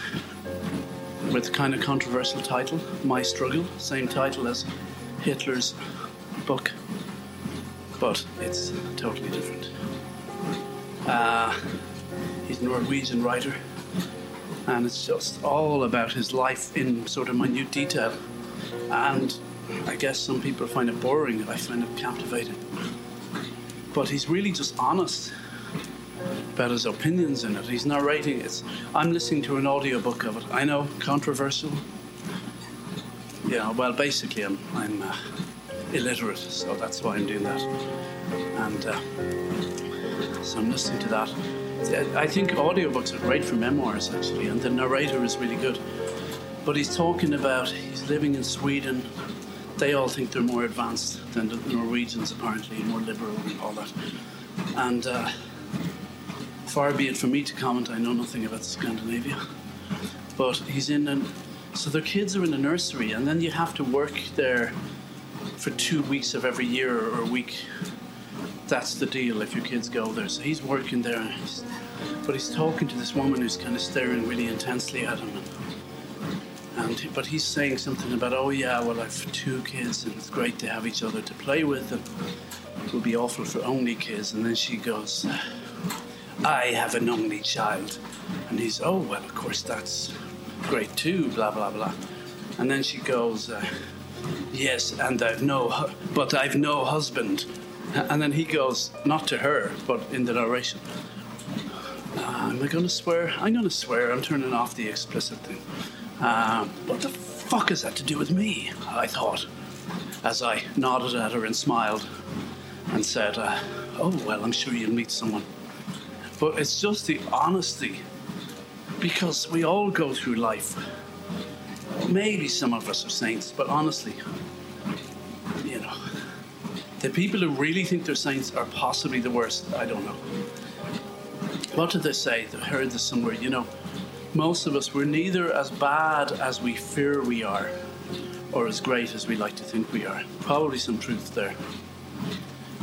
with kind of controversial title, My Struggle, same title as Hitler's book, but it's totally different. Uh, he's a Norwegian writer, and it's just all about his life in sort of minute detail. And I guess some people find it boring, I find it captivating. But he's really just honest about his opinions in it. He's narrating it. I'm listening to an audiobook of it. I know, controversial. Yeah, well, basically, I'm, I'm uh, illiterate, so that's why I'm doing that. And uh, so I'm listening to that. I think audiobooks are great for memoirs, actually, and the narrator is really good. But he's talking about he's living in Sweden. They all think they're more advanced than the Norwegians, apparently, more liberal and all that. And uh, far be it for me to comment, I know nothing about Scandinavia. But he's in an. So their kids are in a nursery, and then you have to work there for two weeks of every year or a week. That's the deal if your kids go there. So he's working there, he's, but he's talking to this woman who's kind of staring really intensely at him. And And but he's saying something about, oh yeah, well I've two kids and it's great to have each other to play with, and it would be awful for only kids. And then she goes, I have an only child, and he's, oh well, of course that's great too, blah blah blah. And then she goes, uh, yes, and I've no, but I've no husband. And then he goes, not to her, but in the narration. Uh, am I going to swear? I'm going to swear. I'm turning off the explicit thing. Um, what the fuck has that to do with me? I thought, as I nodded at her and smiled and said, uh, Oh, well, I'm sure you'll meet someone. But it's just the honesty because we all go through life. Maybe some of us are saints, but honestly, you know, the people who really think they're saints are possibly the worst. I don't know. What did they say? I heard this somewhere. You know, most of us, we're neither as bad as we fear we are or as great as we like to think we are. Probably some truth there.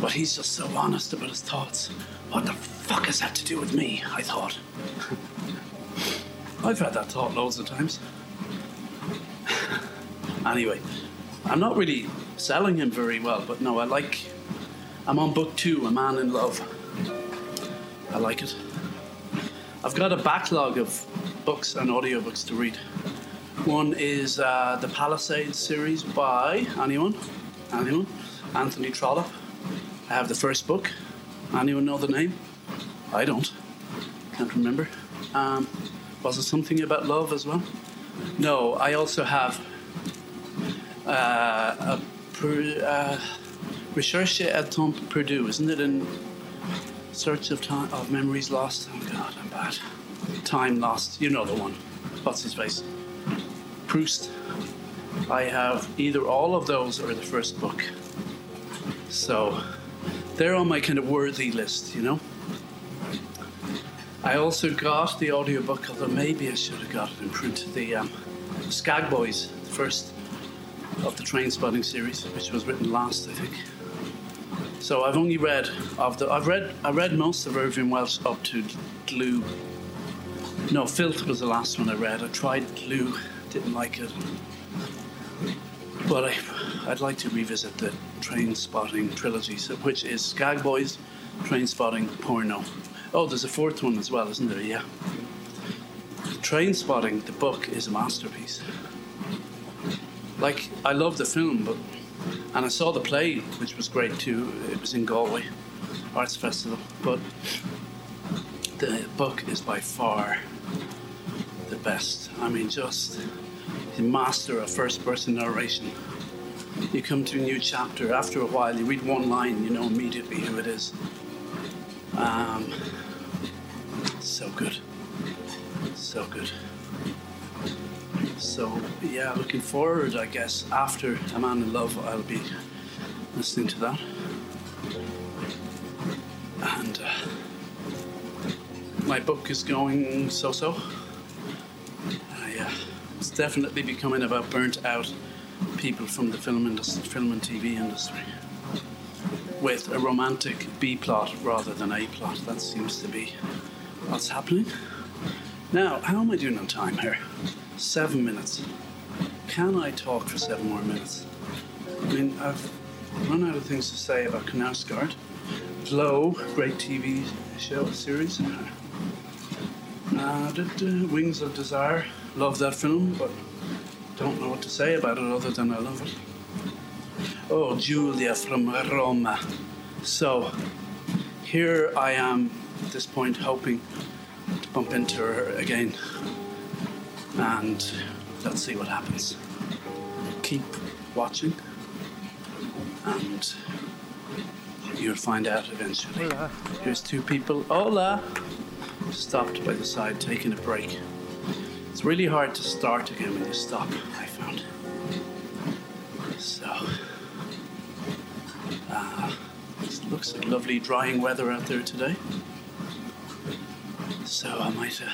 But he's just so honest about his thoughts. What the fuck has that to do with me? I thought. (laughs) I've had that thought loads of times. (laughs) anyway, I'm not really selling him very well, but no, I like. I'm on book two, A Man in Love. I like it. I've got a backlog of books and audiobooks to read. One is uh, the Pallisers series by anyone? Anyone? Anthony Trollope. I have the first book. Anyone know the name? I don't. Can't remember. Um, was it something about love as well? No, I also have uh, a per, uh, Recherche et temps perdu, isn't it? In Search of Time of Memories Lost. Oh God, I'm bad. Time Lost. You know the one. What's his face? Proust. I have either all of those or the first book. So they're on my kind of worthy list, you know. I also got the audiobook, although maybe I should have got it in print. The um, Skagboys, the first of the Trainspotting series, which was written last, I think. So I've only read of the. I've read. I read most of Irvine Welsh up to Glue. No, Filth was the last one I read. I tried Glue, didn't like it. But I, I'd like to revisit the Trainspotting trilogy, which is Skagboys, Train Spotting, Porno. Oh, there's a fourth one as well, isn't there? Yeah. Trainspotting, the book, is a masterpiece. Like, I love the film, but. And I saw the play, which was great too. It was in Galway Arts Festival. But the book is by far the best. I mean, just the master of first person narration. You come to a new chapter, after a while, you read one line, you know immediately who it is. Um, so good. So good. So, yeah, looking forward, I guess, after A Man in Love, I'll be listening to that. And uh, my book is going so so. Uh, it's definitely becoming about burnt out people from the film industry, film and TV industry, with a romantic B plot rather than A plot. That seems to be what's happening. Now, how am I doing on time here? Seven minutes. Can I talk for seven more minutes? I mean, I've run out of things to say about Knausgaard. Glow, great TV show series. Uh, did, uh, Wings of Desire, love that film, but don't know what to say about it other than I love it. Oh, Julia from Roma. So, here I am at this point hoping to bump into her again. And let's see what happens. Keep watching, and you'll find out eventually. Hola. Here's two people. Hola! Stopped by the side, taking a break. It's really hard to start again when you stop, I found. So, uh, it looks like lovely drying weather out there today. So I might. Uh,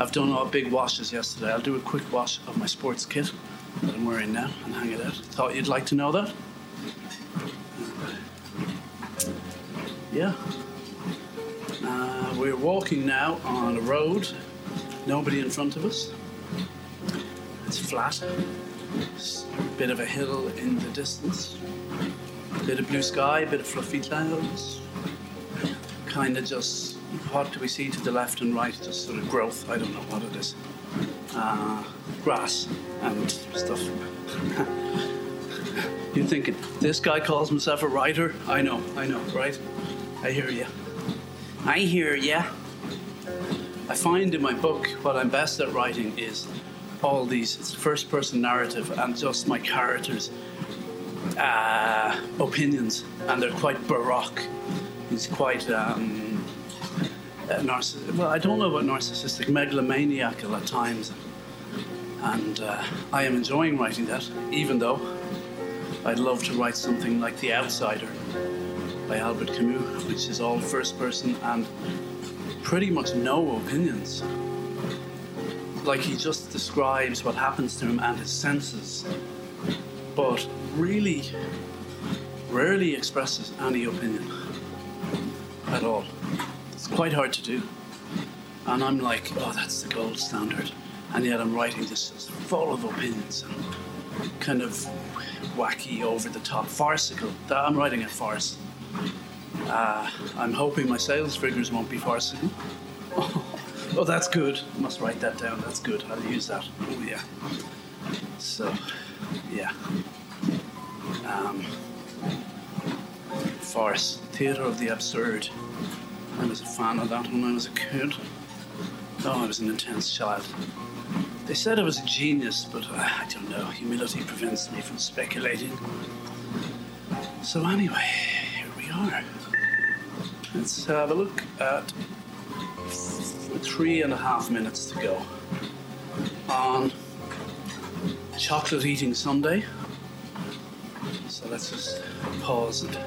I've done all big washes yesterday. I'll do a quick wash of my sports kit that I'm wearing now and hang it out. Thought you'd like to know that? Yeah. Uh, we're walking now on a road, nobody in front of us. It's flat. It's a bit of a hill in the distance. Bit of blue sky, a bit of fluffy clouds. Kind of just what do we see to the left and right? Just sort of growth. I don't know what it is. Uh, grass and stuff. (laughs) You're thinking, this guy calls himself a writer? I know, I know, right? I hear you. I hear ya. I find in my book what I'm best at writing is all these first person narrative and just my characters' uh, opinions, and they're quite baroque. It's quite um, uh, narciss- well, I don't know about narcissistic, megalomaniacal at times, and uh, I am enjoying writing that, even though I'd love to write something like The Outsider by Albert Camus, which is all first person and pretty much no opinions. Like he just describes what happens to him and his senses, but really rarely expresses any opinion at all. It's quite hard to do. And I'm like, oh, that's the gold standard. And yet I'm writing this full of opinions and kind of wacky, over the top, farcical. I'm writing a farce. Uh, I'm hoping my sales figures won't be farcical. (laughs) oh, that's good. Must write that down. That's good. I'll use that. Oh, yeah. So, yeah. Um, farce. Theatre of the absurd. I was a fan of that when I was a kid. Oh, I was an intense child. They said I was a genius, but uh, I don't know. Humility prevents me from speculating. So, anyway, here we are. Let's have a look at three and a half minutes to go on chocolate eating Sunday. So let's just pause and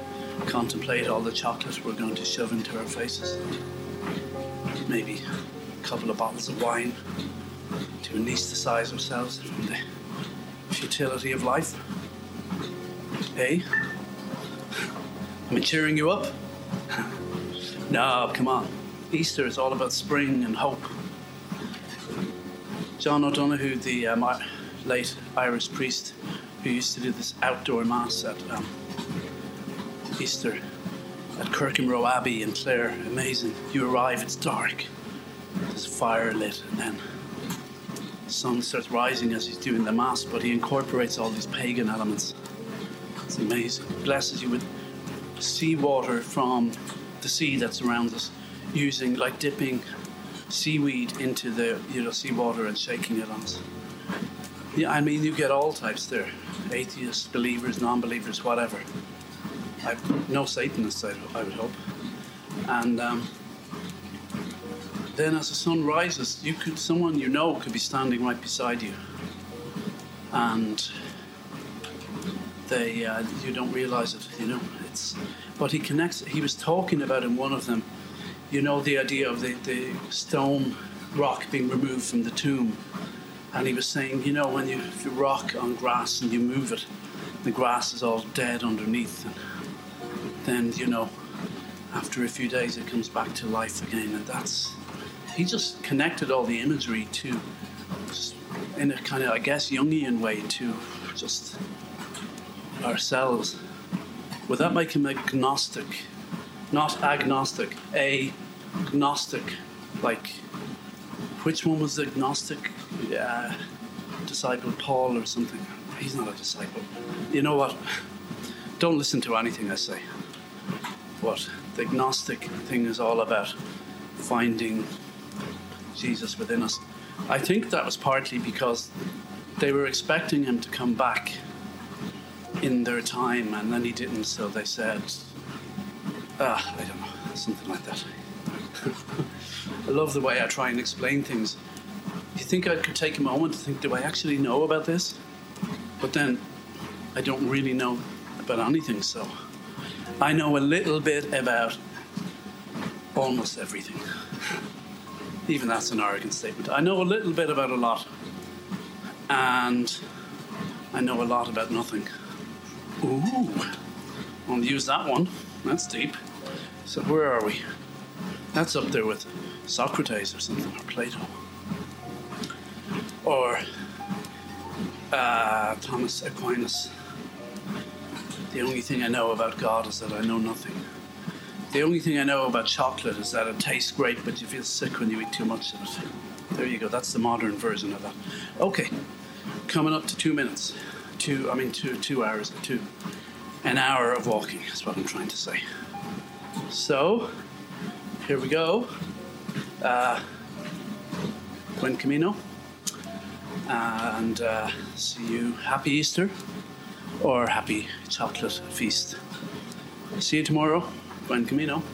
contemplate all the chocolate we're going to shove into our faces. Maybe a couple of bottles of wine to anesthetize ourselves from the futility of life. Hey? (laughs) Am I cheering you up? (laughs) No, come on. Easter is all about spring and hope. John O'Donohue, the um, late Irish priest who used to do this outdoor mass at um, Easter at Corcomroe Abbey in Clare, amazing. You arrive, it's dark, there's fire lit, and then the sun starts rising as he's doing the mass, but he incorporates all these pagan elements. It's amazing. Blesses you with seawater from the sea that surrounds us, using like dipping seaweed into the you know seawater and shaking it on us. Yeah, I mean you get all types there, atheists, believers, non-believers, whatever. I've no Satanists, I, I would hope. And um, then as the sun rises, you could someone you know could be standing right beside you, and they uh, you don't realize it. You know, it's but he connects. He was talking about in one of them. You know the idea of the, the stone rock being removed from the tomb, and he was saying, you know, when you, you rock on grass and you move it, the grass is all dead underneath, and then you know, after a few days it comes back to life again, and that's. He just connected all the imagery to, in a kind of, I guess, Jungian way to just ourselves. Would that make him agnostic? Not agnostic, a gnostic. Like, which one was the agnostic uh, disciple, Paul or something? He's not a disciple. You know what? Don't listen to anything I say. What the agnostic thing is all about finding Jesus within us. I think that was partly because they were expecting him to come back in their time, and then he didn't. So they said, ah, I don't know, something like that. (laughs) I love the way I try and explain things. Do You think I could take a moment to think, do I actually know about this? But then I don't really know about anything, so I know a little bit about almost everything. (laughs) Even that's an arrogant statement. I know a little bit about a lot, and I know a lot about nothing. Ooh, I'll use that one. That's deep. So where are we? That's up there with Socrates or something, or Plato. Or uh, Thomas Aquinas. The only thing I know about God is that I know nothing. The only thing I know about chocolate is that it tastes great, but you feel sick when you eat too much of it. There you go. That's the modern version of that. Okay, coming up to two minutes. Two, I mean, two, two hours, two, an hour of walking is what I'm trying to say. So, here we go. Uh, Buen Camino. And uh, see you. Happy Easter or happy chocolate feast. See you tomorrow. Buen Camino.